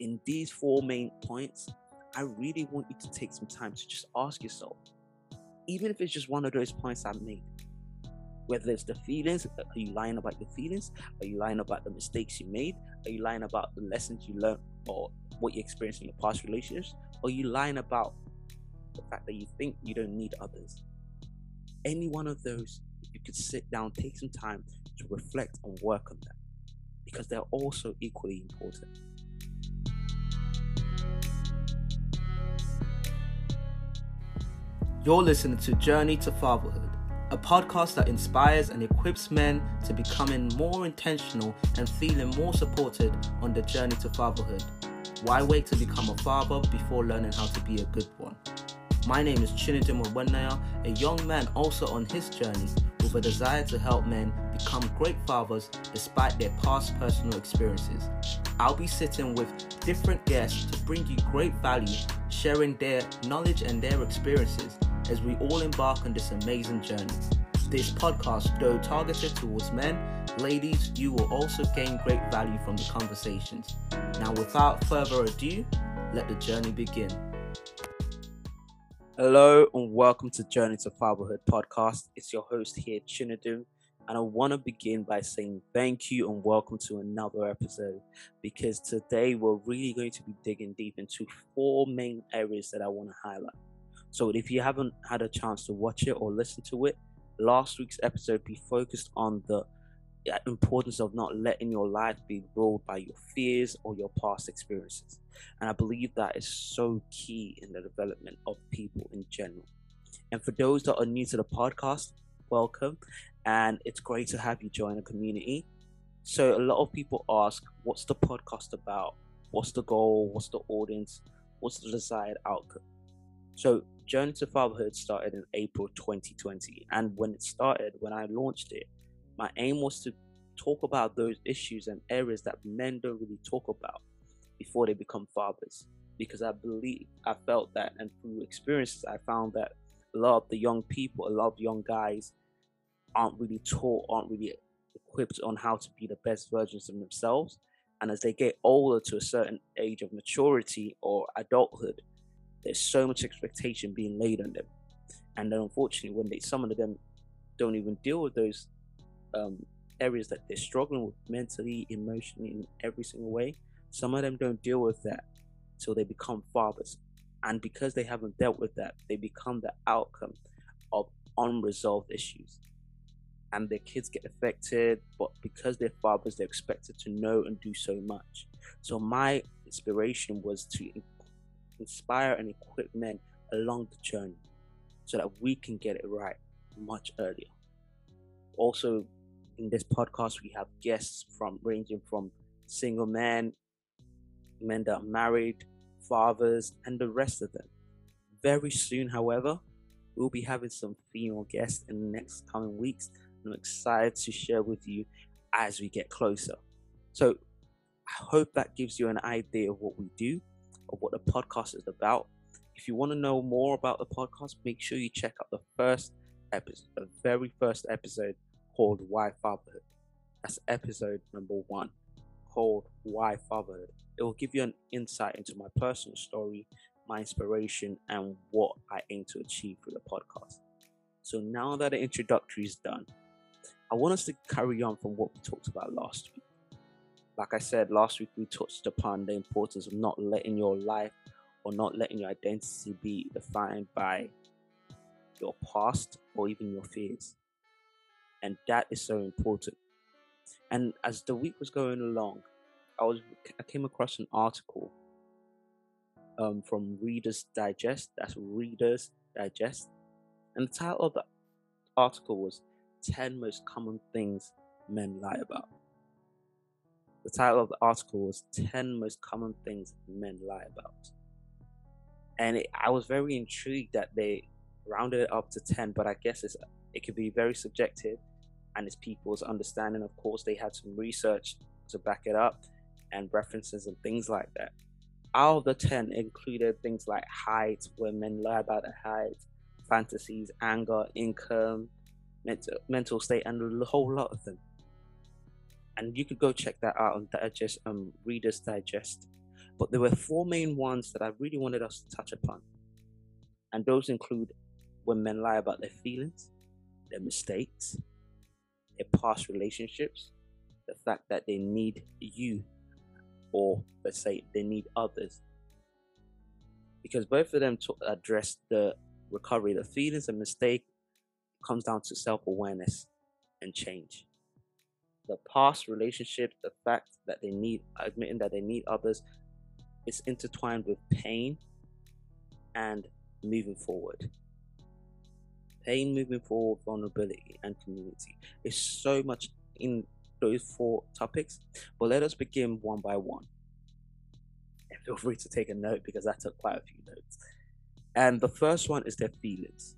in these four main points, I really want you to take some time to just ask yourself, even if it's just one of those points I made, whether it's the feelings, are you lying about your feelings? Are you lying about the mistakes you made? Are you lying about the lessons you learned or what you experienced in your past relationships? Are you lying about the fact that you think you don't need others? Any one of those, you could sit down, take some time to reflect and work on that because they're also equally important. You're listening to Journey to Fatherhood a podcast that inspires and equips men to becoming more intentional and feeling more supported on the journey to fatherhood. Why wait to become a father before learning how to be a good one? My name is Chinedum Wenaya, a young man also on his journey with a desire to help men become great fathers despite their past personal experiences. I'll be sitting with different guests to bring you great value, sharing their knowledge and their experiences as we all embark on this amazing journey. This podcast, though targeted towards men, ladies, you will also gain great value from the conversations. Now, without further ado, let the journey begin. Hello and welcome to Journey to Fatherhood podcast. It's your host here, Chinedum, and I want to begin by saying thank you and welcome to another episode because today we're really going to be digging deep into four main areas that I want to highlight. So if you haven't had a chance to watch it or listen to it, last week's episode we focused on the importance of not letting your life be ruled by your fears or your past experiences. And I believe that is so key in the development of people in general. And for those that are new to the podcast, welcome. And it's great to have you join the community. So, a lot of people ask, what's the podcast about? What's the goal? What's the audience? What's the desired outcome? So, Journey to Fatherhood started in April 2020. And when it started, when I launched it, my aim was to talk about those issues and areas that men don't really talk about before they become fathers. Because I believe, I felt that, and through experiences, I found that a lot of the young people, a lot of young guys aren't really taught, aren't really equipped on how to be the best versions of themselves. And as they get older to a certain age of maturity or adulthood, there's so much expectation being laid on them, and then unfortunately, when they some of them don't even deal with those um, areas that they're struggling with mentally, emotionally, in every single way, some of them don't deal with that till they become fathers, and because they haven't dealt with that, they become the outcome of unresolved issues. And their kids get affected but because they're fathers they're expected to know and do so much. So my inspiration was to inspire and equip men along the journey so that we can get it right much earlier. Also, in this podcast, we have guests from ranging from single men, men that are married, fathers, and the rest of them. Very soon, however, we'll be having some female guests in the next coming weeks. I'm excited to share with you as we get closer. So, I hope that gives you an idea of what we do of what the podcast is about. If you want to know more about the podcast, make sure you check out the first episode, the very first episode called Why Fatherhood. That's episode number one called Why Fatherhood. It will give you an insight into my personal story, my inspiration, and what I aim to achieve through the podcast. So now that the introductory is done, I want us to carry on from what we talked about last week like I said last week, we touched upon the importance of not letting your life or not letting your identity be defined by your past or even your fears. And that is so important. And as the week was going along, I was I came across an article um, from Reader's Digest. That's Reader's Digest, and the title of the article was "10 Most Common Things Men Lie About." The title of the article was 10 Most Common Things Men Lie About. And it, I was very intrigued that they rounded it up to 10, but I guess it's, it could be very subjective and it's people's understanding. Of course, they had some research to back it up and references and things like that. Out of the 10 included things like height, where men lie about their height, fantasies, anger, income, mental, mental state, and a whole lot of them and you could go check that out on Digest, um, Reader's Digest. But there were four main ones that I really wanted us to touch upon. And those include when men lie about their feelings, their mistakes, their past relationships, the fact that they need you, or let's say they need others. Because both of them to address the recovery, the feelings and mistake comes down to self awareness and change. The past relationship, the fact that they need, admitting that they need others, is intertwined with pain and moving forward. Pain, moving forward, vulnerability, and community. is so much in those four topics, but let us begin one by one. And feel free to take a note because I took quite a few notes. And the first one is their feelings.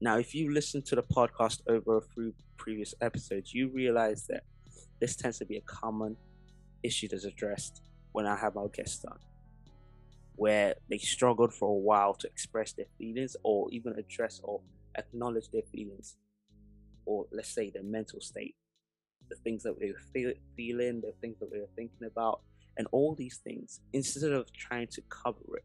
Now, if you listen to the podcast over a few previous episodes, you realize that this tends to be a common issue that's addressed when I have our guests on, where they struggled for a while to express their feelings or even address or acknowledge their feelings, or let's say their mental state, the things that they were feel, feeling, the things that they were thinking about, and all these things, instead of trying to cover it.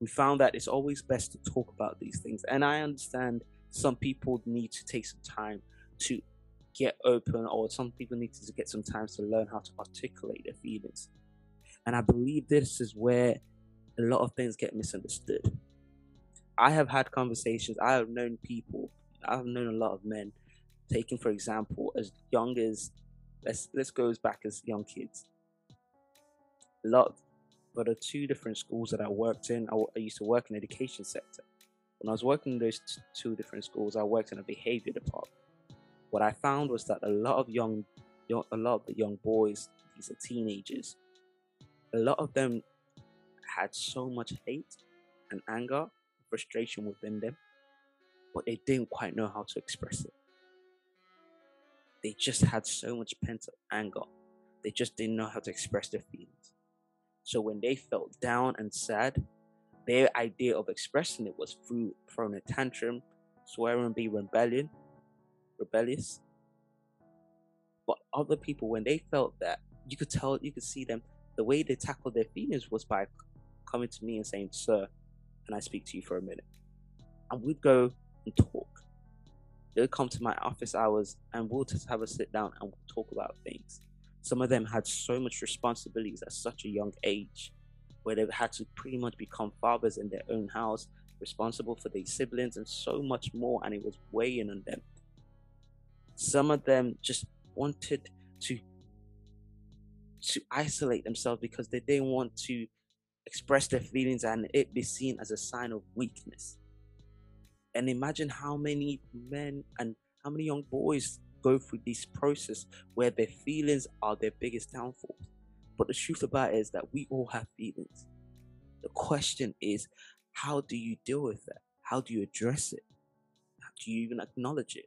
We found that it's always best to talk about these things. And I understand some people need to take some time to get open, or some people need to get some time to learn how to articulate their feelings. And I believe this is where a lot of things get misunderstood. I have had conversations, I have known people, I've known a lot of men, taking for example, as young as let's let's go as back as young kids. A lot but the two different schools that I worked in, I, I used to work in education sector. When I was working in those t- two different schools, I worked in a behavior department. What I found was that a lot of young, young a lot of the young boys, these are teenagers, a lot of them had so much hate and anger, frustration within them, but they didn't quite know how to express it. They just had so much pent up anger. They just didn't know how to express their feelings. So when they felt down and sad, their idea of expressing it was through throwing a tantrum, swearing, being rebellion, rebellious. But other people, when they felt that, you could tell, you could see them. The way they tackled their feelings was by coming to me and saying, "Sir, can I speak to you for a minute?" And we'd go and talk. They'd come to my office hours, and we'll just have a sit down and we'll talk about things. Some of them had so much responsibilities at such a young age where they had to pretty much become fathers in their own house, responsible for their siblings, and so much more. And it was weighing on them. Some of them just wanted to to isolate themselves because they didn't want to express their feelings and it be seen as a sign of weakness. And imagine how many men and how many young boys go through this process where their feelings are their biggest downfall. But the truth about it is that we all have feelings. The question is, how do you deal with that? How do you address it? How do you even acknowledge it?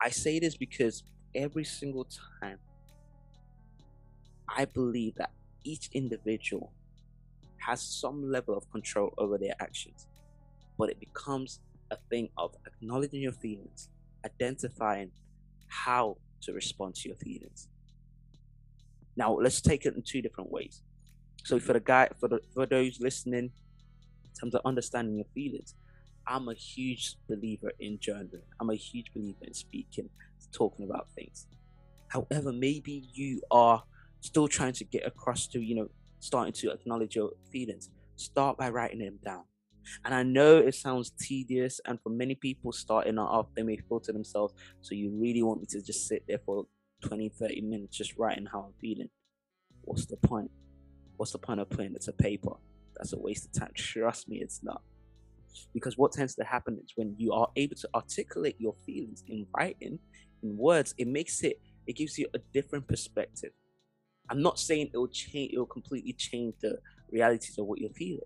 I say this because every single time I believe that each individual has some level of control over their actions, but it becomes a thing of acknowledging your feelings, identifying how to respond to your feelings. Now let's take it in two different ways. So for the guy, for the for those listening, in terms of understanding your feelings, I'm a huge believer in journaling. I'm a huge believer in speaking, talking about things. However, maybe you are still trying to get across to, you know, starting to acknowledge your feelings. Start by writing them down. And I know it sounds tedious, and for many people starting off, they may feel to themselves, so you really want me to just sit there for 20, 30 minutes just writing how I'm feeling. What's the point? What's the point of putting it to paper? That's a waste of time. Trust me, it's not. Because what tends to happen is when you are able to articulate your feelings in writing, in words, it makes it, it gives you a different perspective. I'm not saying it will change, it will completely change the realities of what you're feeling,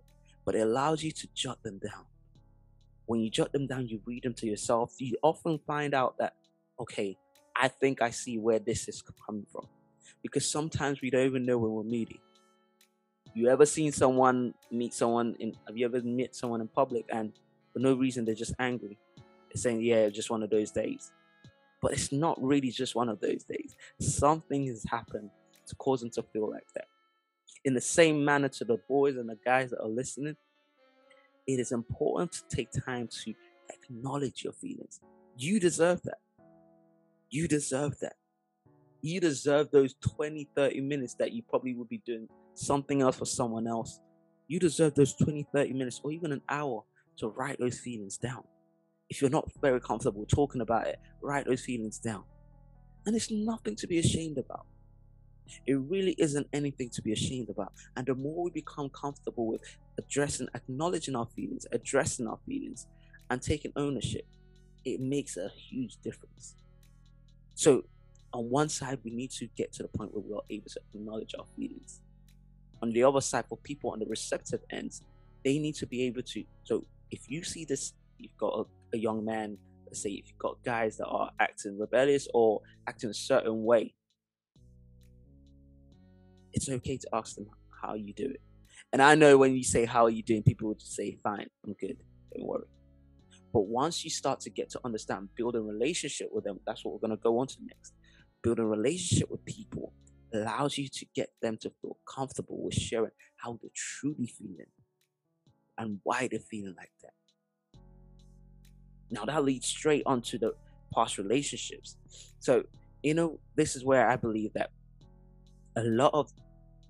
but it allows you to jot them down. When you jot them down, you read them to yourself, you often find out that, okay, I think I see where this is coming from. Because sometimes we don't even know when we're meeting. You ever seen someone meet someone in have you ever met someone in public and for no reason they're just angry? They're saying, Yeah, just one of those days. But it's not really just one of those days. Something has happened to cause them to feel like that. In the same manner to the boys and the guys that are listening, it is important to take time to acknowledge your feelings. You deserve that. You deserve that. You deserve those 20, 30 minutes that you probably would be doing something else for someone else. You deserve those 20, 30 minutes or even an hour to write those feelings down. If you're not very comfortable talking about it, write those feelings down. And it's nothing to be ashamed about. It really isn't anything to be ashamed about. And the more we become comfortable with addressing, acknowledging our feelings, addressing our feelings, and taking ownership, it makes a huge difference. So, on one side, we need to get to the point where we are able to acknowledge our feelings. On the other side, for people on the receptive ends, they need to be able to. So, if you see this, you've got a, a young man, let's say if you've got guys that are acting rebellious or acting a certain way, it's okay to ask them how you do it. And I know when you say, How are you doing? people just say, Fine, I'm good, don't worry. But once you start to get to understand, build a relationship with them, that's what we're going to go on to next. Build a relationship with people allows you to get them to feel comfortable with sharing how they're truly feeling and why they're feeling like that. Now, that leads straight onto the past relationships. So, you know, this is where I believe that a lot of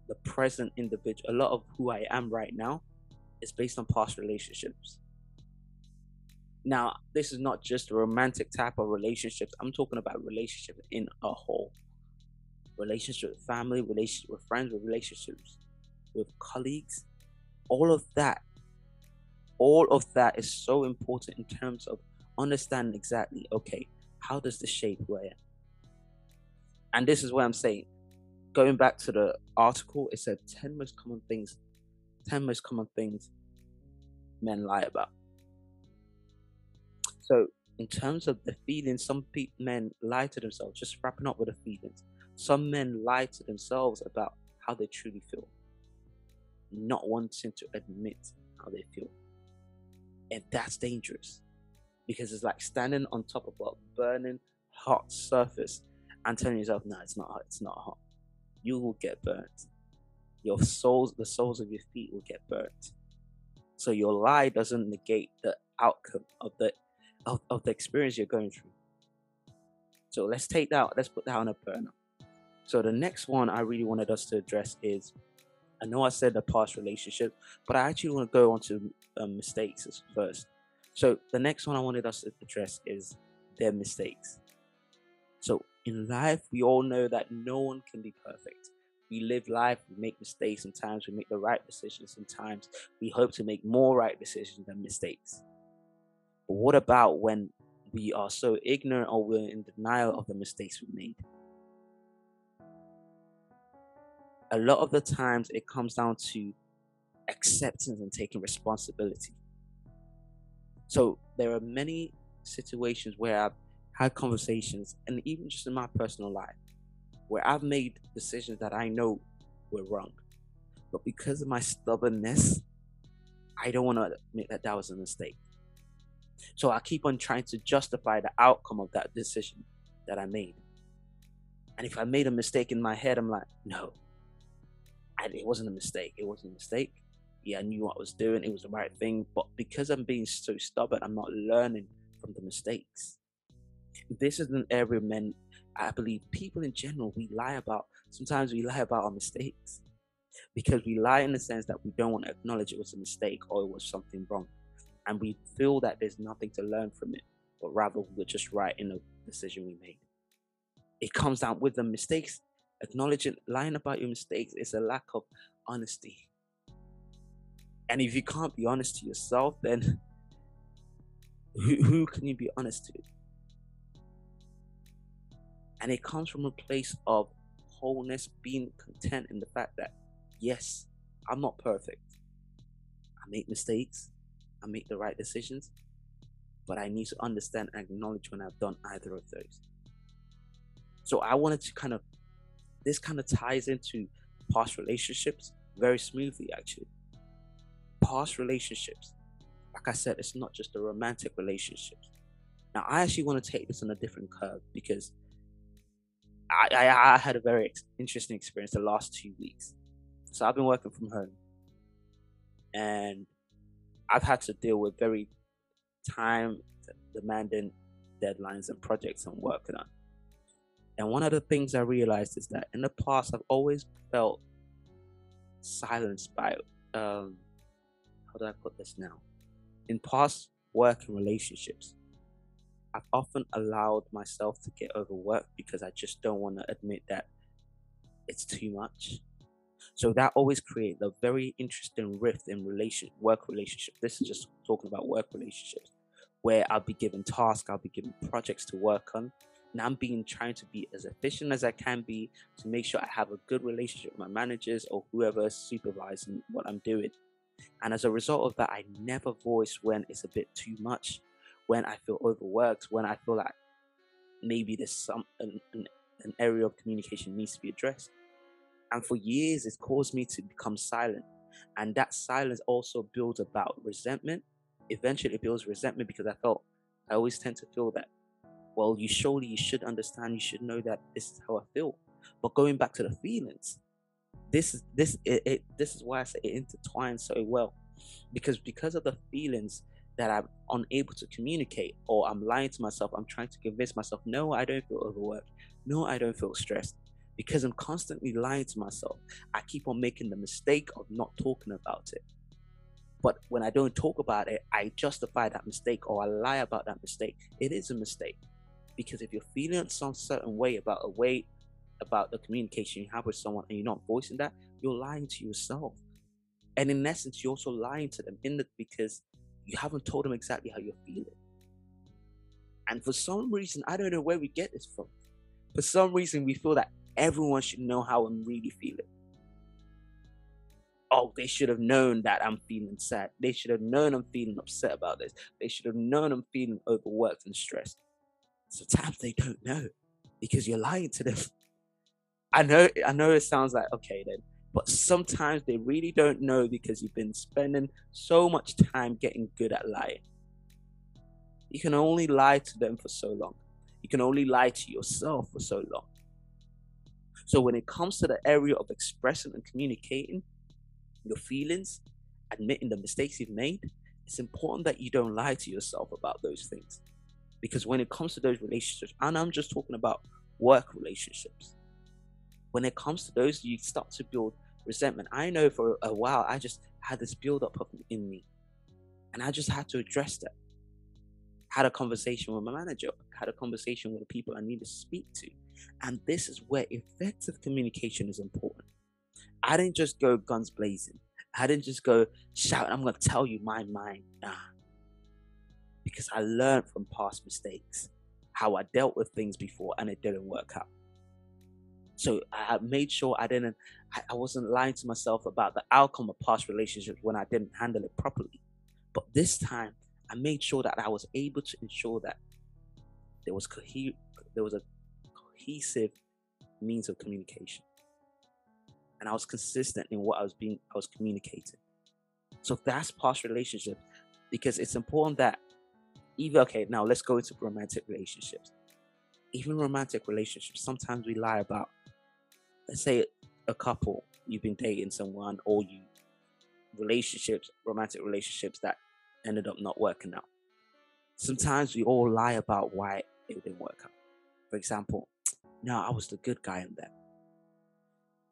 the present individual, a lot of who I am right now is based on past relationships. Now, this is not just a romantic type of relationships. I'm talking about relationships in a whole. Relationship with family, relationship with friends, with relationships with colleagues. All of that, all of that is so important in terms of understanding exactly, okay, how does this shape who I am? And this is what I'm saying going back to the article, it said 10 most common things, 10 most common things men lie about. So, in terms of the feelings, some pe- men lie to themselves, just wrapping up with the feelings. Some men lie to themselves about how they truly feel, not wanting to admit how they feel. And that's dangerous because it's like standing on top of a burning hot surface and telling yourself, no, it's not hot, it's not hot you will get burnt. Your souls, the soles of your feet will get burnt. So your lie doesn't negate the outcome of the of, of the experience you're going through. So let's take that, let's put that on a burner. So the next one I really wanted us to address is I know I said the past relationship, but I actually want to go on to um, mistakes first. So the next one I wanted us to address is their mistakes. So in life, we all know that no one can be perfect. We live life, we make mistakes, sometimes we make the right decisions, sometimes we hope to make more right decisions than mistakes. But what about when we are so ignorant or we're in denial of the mistakes we made? A lot of the times it comes down to acceptance and taking responsibility. So there are many situations where I've had conversations, and even just in my personal life, where I've made decisions that I know were wrong. But because of my stubbornness, I don't want to admit that that was a mistake. So I keep on trying to justify the outcome of that decision that I made. And if I made a mistake in my head, I'm like, no, I, it wasn't a mistake. It wasn't a mistake. Yeah, I knew what I was doing. It was the right thing. But because I'm being so stubborn, I'm not learning from the mistakes this is an area men i believe people in general we lie about sometimes we lie about our mistakes because we lie in the sense that we don't want to acknowledge it was a mistake or it was something wrong and we feel that there's nothing to learn from it but rather we're just right in the decision we made it comes down with the mistakes acknowledging lying about your mistakes is a lack of honesty and if you can't be honest to yourself then who, who can you be honest to and it comes from a place of wholeness, being content in the fact that, yes, I'm not perfect. I make mistakes, I make the right decisions, but I need to understand and acknowledge when I've done either of those. So I wanted to kind of, this kind of ties into past relationships very smoothly, actually. Past relationships, like I said, it's not just a romantic relationship. Now, I actually want to take this on a different curve because I, I, I had a very interesting experience the last two weeks. So I've been working from home and I've had to deal with very time demanding deadlines and projects I'm working on. And one of the things I realized is that in the past, I've always felt silenced by, um, how do I put this now? In past work and relationships, I've often allowed myself to get overworked because I just don't want to admit that it's too much. So that always creates a very interesting rift in relation work relationships. This is just talking about work relationships, where I'll be given tasks, I'll be given projects to work on, and I'm being trying to be as efficient as I can be to make sure I have a good relationship with my managers or whoever supervising what I'm doing. And as a result of that, I never voice when it's a bit too much, when I feel overworked, when I feel like maybe there's some an, an, an area of communication needs to be addressed. And for years, it's caused me to become silent. And that silence also builds about resentment. Eventually, it builds resentment because I felt I always tend to feel that, well, you surely you should understand, you should know that this is how I feel. But going back to the feelings, this is this it, it this is why I say it intertwines so well, because because of the feelings that I'm unable to communicate or I'm lying to myself, I'm trying to convince myself, no, I don't feel overworked, no, I don't feel stressed, because I'm constantly lying to myself. I keep on making the mistake of not talking about it. But when I don't talk about it, I justify that mistake or I lie about that mistake. It is a mistake. Because if you're feeling some certain way about a way about the communication you have with someone and you're not voicing that, you're lying to yourself. And in essence, you're also lying to them in the because you haven't told them exactly how you're feeling. And for some reason, I don't know where we get this from. For some reason, we feel that everyone should know how I'm really feeling. Oh, they should have known that I'm feeling sad. They should have known I'm feeling upset about this. They should have known I'm feeling overworked and stressed. Sometimes they don't know because you're lying to them. I know, I know it sounds like okay then, but sometimes they really don't know because you've been spending so much time getting good at lying. You can only lie to them for so long. You can only lie to yourself for so long. So when it comes to the area of expressing and communicating your feelings, admitting the mistakes you've made, it's important that you don't lie to yourself about those things. Because when it comes to those relationships, and I'm just talking about work relationships, when it comes to those, you start to build resentment. I know for a while I just had this build up in me, and I just had to address that. Had a conversation with my manager, had a conversation with the people I need to speak to, and this is where effective communication is important. I didn't just go guns blazing. I didn't just go shout, I'm going to tell you my mind. Nah. Because I learned from past mistakes how I dealt with things before and it didn't work out. So I made sure I didn't, I wasn't lying to myself about the outcome of past relationships when I didn't handle it properly. But this time, I made sure that I was able to ensure that there was cohe- there was a cohesive means of communication. And I was consistent in what I was being I was communicating. So that's past relationships because it's important that even okay, now let's go into romantic relationships. Even romantic relationships, sometimes we lie about let's say a couple, you've been dating someone or you relationships, romantic relationships that ended up not working out. Sometimes we all lie about why it didn't work out. For example, no, I was the good guy in that.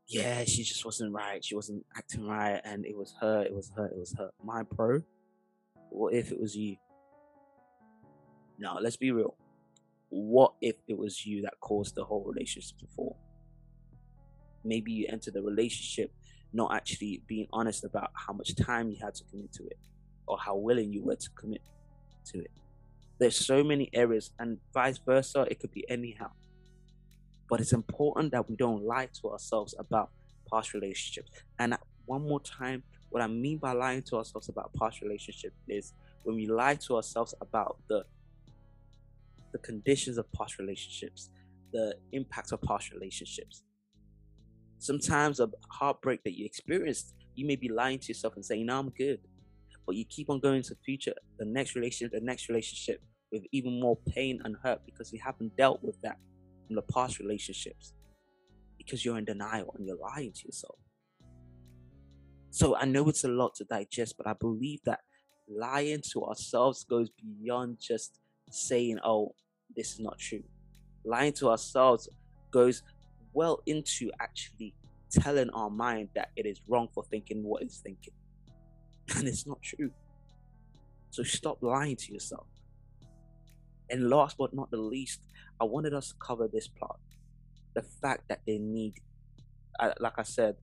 Yeah, she just wasn't right. She wasn't acting right, and it was her. It was her. It was her. My pro. What if it was you? Now, let's be real. What if it was you that caused the whole relationship to fall? Maybe you entered the relationship not actually being honest about how much time you had to commit to it or how willing you were to commit to it. There's so many areas, and vice versa, it could be anyhow. But it's important that we don't lie to ourselves about past relationships. And one more time, what I mean by lying to ourselves about past relationships is when we lie to ourselves about the the conditions of past relationships, the impact of past relationships. Sometimes a heartbreak that you experienced, you may be lying to yourself and saying, "No, I'm good," but you keep on going to the future, the next relationship, the next relationship with even more pain and hurt because you haven't dealt with that from the past relationships because you're in denial and you're lying to yourself. So I know it's a lot to digest, but I believe that lying to ourselves goes beyond just saying, oh, this is not true. Lying to ourselves goes well into actually telling our mind that it is wrong for thinking what it's thinking. And it's not true. So stop lying to yourself. And last but not the least, I wanted us to cover this part the fact that they need, like I said,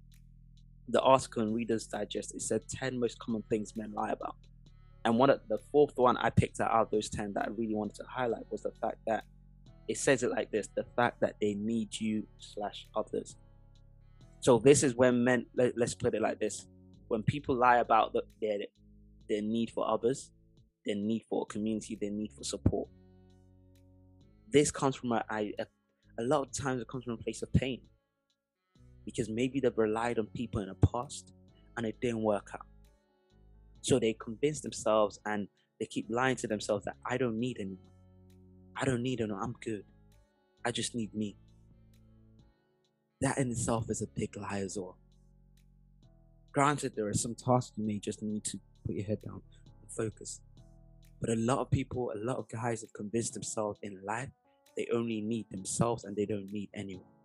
the article in Reader's Digest, it said 10 most common things men lie about. And one of the fourth one I picked out of those 10 that I really wanted to highlight was the fact that it says it like this the fact that they need you slash others. So this is when men, let, us put it like this when people lie about the, their, their need for others, their need for a community, their need for support. This comes from a, a, a lot of times it comes from a place of pain because maybe they've relied on people in the past and it didn't work out. So they convince themselves and they keep lying to themselves that I don't need anyone. I don't need anyone. I'm good. I just need me. That in itself is a big lie as well. Granted, there are some tasks you may just need to put your head down and focus. But a lot of people, a lot of guys have convinced themselves in life they only need themselves and they don't need anyone.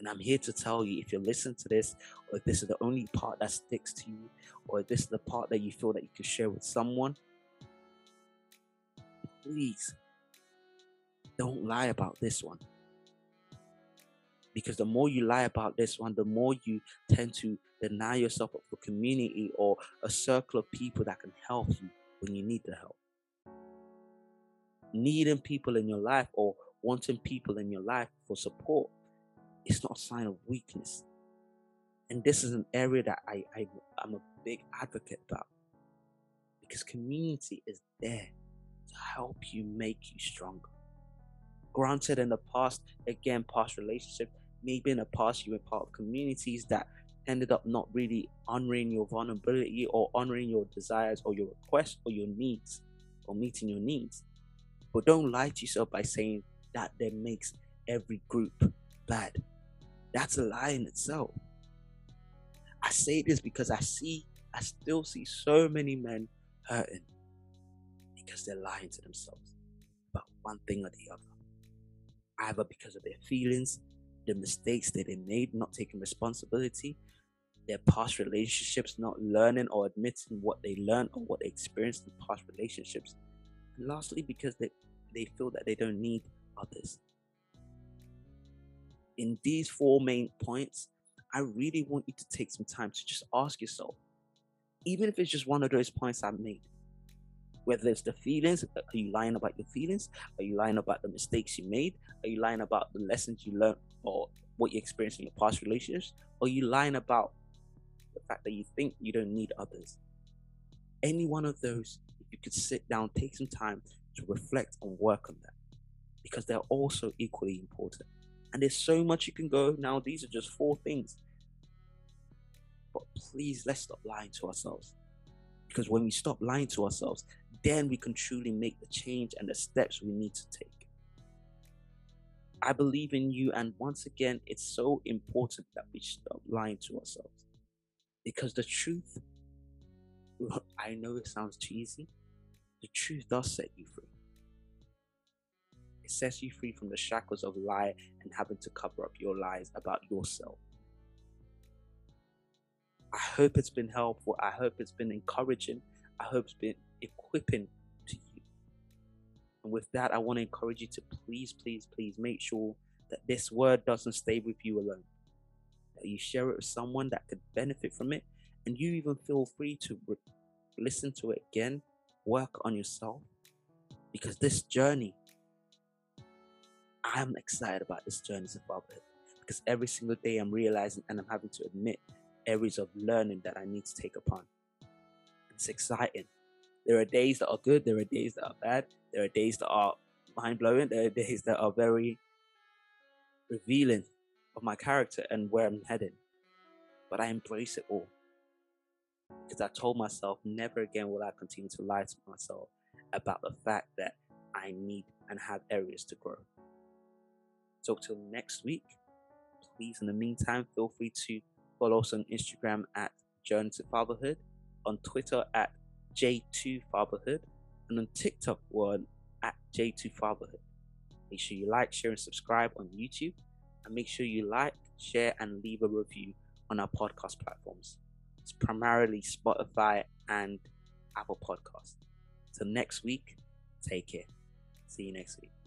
And I'm here to tell you if you listen to this, or if this is the only part that sticks to you, or if this is the part that you feel that you can share with someone, please don't lie about this one. Because the more you lie about this one, the more you tend to deny yourself of a community or a circle of people that can help you when you need the help. Needing people in your life or wanting people in your life for support it's not a sign of weakness. And this is an area that I, I I'm a big advocate about. Because community is there to help you make you stronger. Granted, in the past, again, past relationships, maybe in the past you were part of communities that ended up not really honoring your vulnerability or honoring your desires or your requests or your needs or meeting your needs. But don't lie to yourself by saying that that makes every group bad. That's a lie in itself. I say this because I see, I still see so many men hurting because they're lying to themselves about one thing or the other. Either because of their feelings, the mistakes that they made, not taking responsibility, their past relationships, not learning or admitting what they learned or what they experienced in past relationships. And lastly, because they, they feel that they don't need others in these four main points, I really want you to take some time to just ask yourself, even if it's just one of those points I've made, whether it's the feelings, are you lying about your feelings? Are you lying about the mistakes you made? Are you lying about the lessons you learned or what you experienced in your past relationships? Are you lying about the fact that you think you don't need others? Any one of those, if you could sit down, take some time to reflect and work on that, because they're also equally important. And there's so much you can go. Now, these are just four things. But please, let's stop lying to ourselves. Because when we stop lying to ourselves, then we can truly make the change and the steps we need to take. I believe in you. And once again, it's so important that we stop lying to ourselves. Because the truth, I know it sounds cheesy, the truth does set you free sets you free from the shackles of lie and having to cover up your lies about yourself. I hope it's been helpful. I hope it's been encouraging. I hope it's been equipping to you. And with that, I want to encourage you to please, please, please make sure that this word doesn't stay with you alone. That you share it with someone that could benefit from it. And you even feel free to re- listen to it again, work on yourself. Because this journey I'm excited about this journey to fatherhood because every single day I'm realizing and I'm having to admit areas of learning that I need to take upon. It's exciting. There are days that are good, there are days that are bad, there are days that are mind blowing, there are days that are very revealing of my character and where I'm heading. But I embrace it all because I told myself never again will I continue to lie to myself about the fact that I need and have areas to grow. So till next week, please in the meantime feel free to Follow us on Instagram at Journey to Fatherhood, on Twitter at J2 Fatherhood, and on TikTok one at J2 Fatherhood. Make sure you like, share, and subscribe on YouTube, and make sure you like, share, and leave a review on our podcast platforms. It's primarily Spotify and Apple Podcasts. Till next week, take care. See you next week.